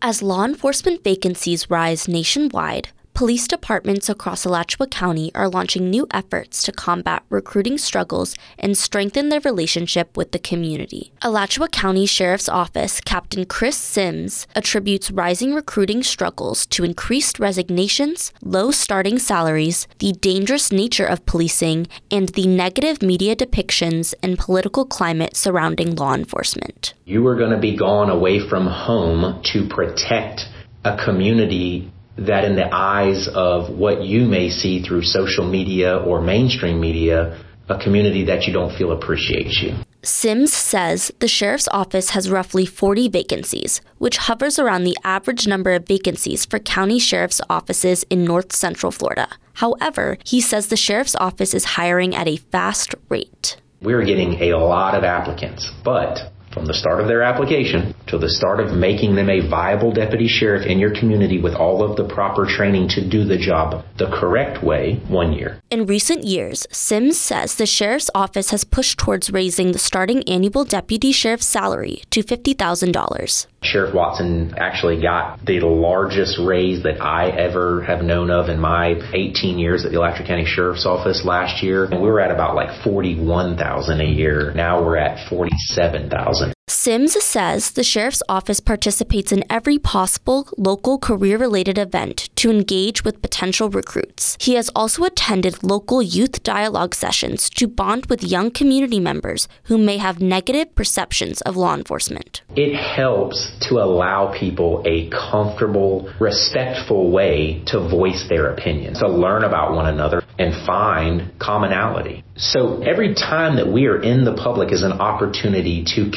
As law enforcement vacancies rise nationwide, police departments across Alachua County are launching new efforts to combat recruiting struggles and strengthen their relationship with the community. Alachua County Sheriff's Office Captain Chris Sims attributes rising recruiting struggles to increased resignations, low starting salaries, the dangerous nature of policing, and the negative media depictions and political climate surrounding law enforcement. You are going to be gone away from home to protect a community that in the eyes of what you may see through social media or mainstream media, a community that you don't feel appreciates you. Sims says the sheriff's office has roughly 40 vacancies, which hovers around the average number of vacancies for county sheriff's offices in north central Florida. However, he says the sheriff's office is hiring at a fast rate. We're getting a lot of applicants, but from the start of their application to the start of making them a viable deputy sheriff in your community with all of the proper training to do the job the correct way, one year. In recent years, Sims says the sheriff's office has pushed towards raising the starting annual deputy sheriff's salary to $50,000. Sheriff Watson actually got the largest raise that I ever have known of in my 18 years at the Alachua County Sheriff's Office last year. And we were at about like 41,000 a year. Now we're at 47,000. Sims says the sheriff's office participates in every possible local career related event to engage with potential recruits. He has also attended local youth dialogue sessions to bond with young community members who may have negative perceptions of law enforcement. It helps to allow people a comfortable, respectful way to voice their opinions, to learn about one another and find commonality. So every time that we are in the public is an opportunity to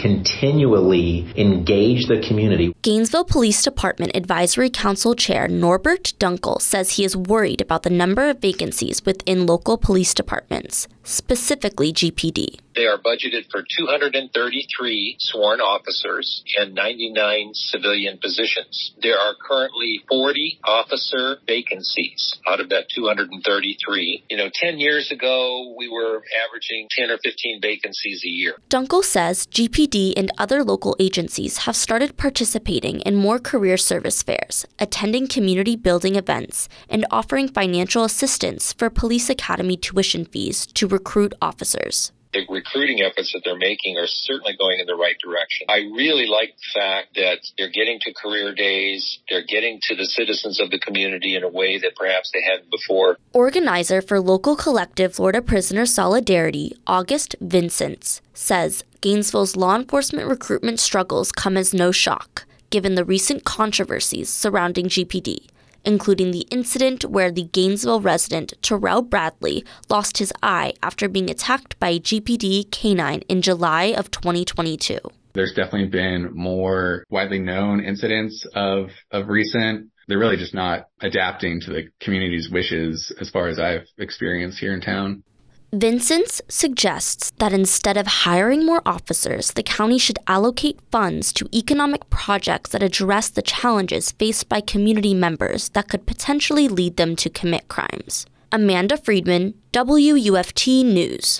continually engage the community. Gainesville Police Department Advisory Council Chair Norbert Dunkel says he is worried about the number of vacancies within local police departments, specifically GPD. They are budgeted for 233 sworn officers and 99 civilian positions. There are currently 40 officer vacancies out of that 233. You know, 10 years ago, we were averaging 10 or 15 vacancies a year. Dunkel says GPD and other local agencies have started participating in more career service fairs, attending community building events, and offering financial assistance for police academy tuition fees to recruit officers the recruiting efforts that they're making are certainly going in the right direction. I really like the fact that they're getting to career days, they're getting to the citizens of the community in a way that perhaps they hadn't before. Organizer for local collective Florida Prisoner Solidarity, August Vincents, says Gainesville's law enforcement recruitment struggles come as no shock, given the recent controversies surrounding GPD including the incident where the Gainesville resident Terrell Bradley lost his eye after being attacked by a GPD canine in July of 2022. There's definitely been more widely known incidents of, of recent. They're really just not adapting to the community's wishes as far as I've experienced here in town. Vincents suggests that instead of hiring more officers, the county should allocate funds to economic projects that address the challenges faced by community members that could potentially lead them to commit crimes. Amanda Friedman, WUFT News.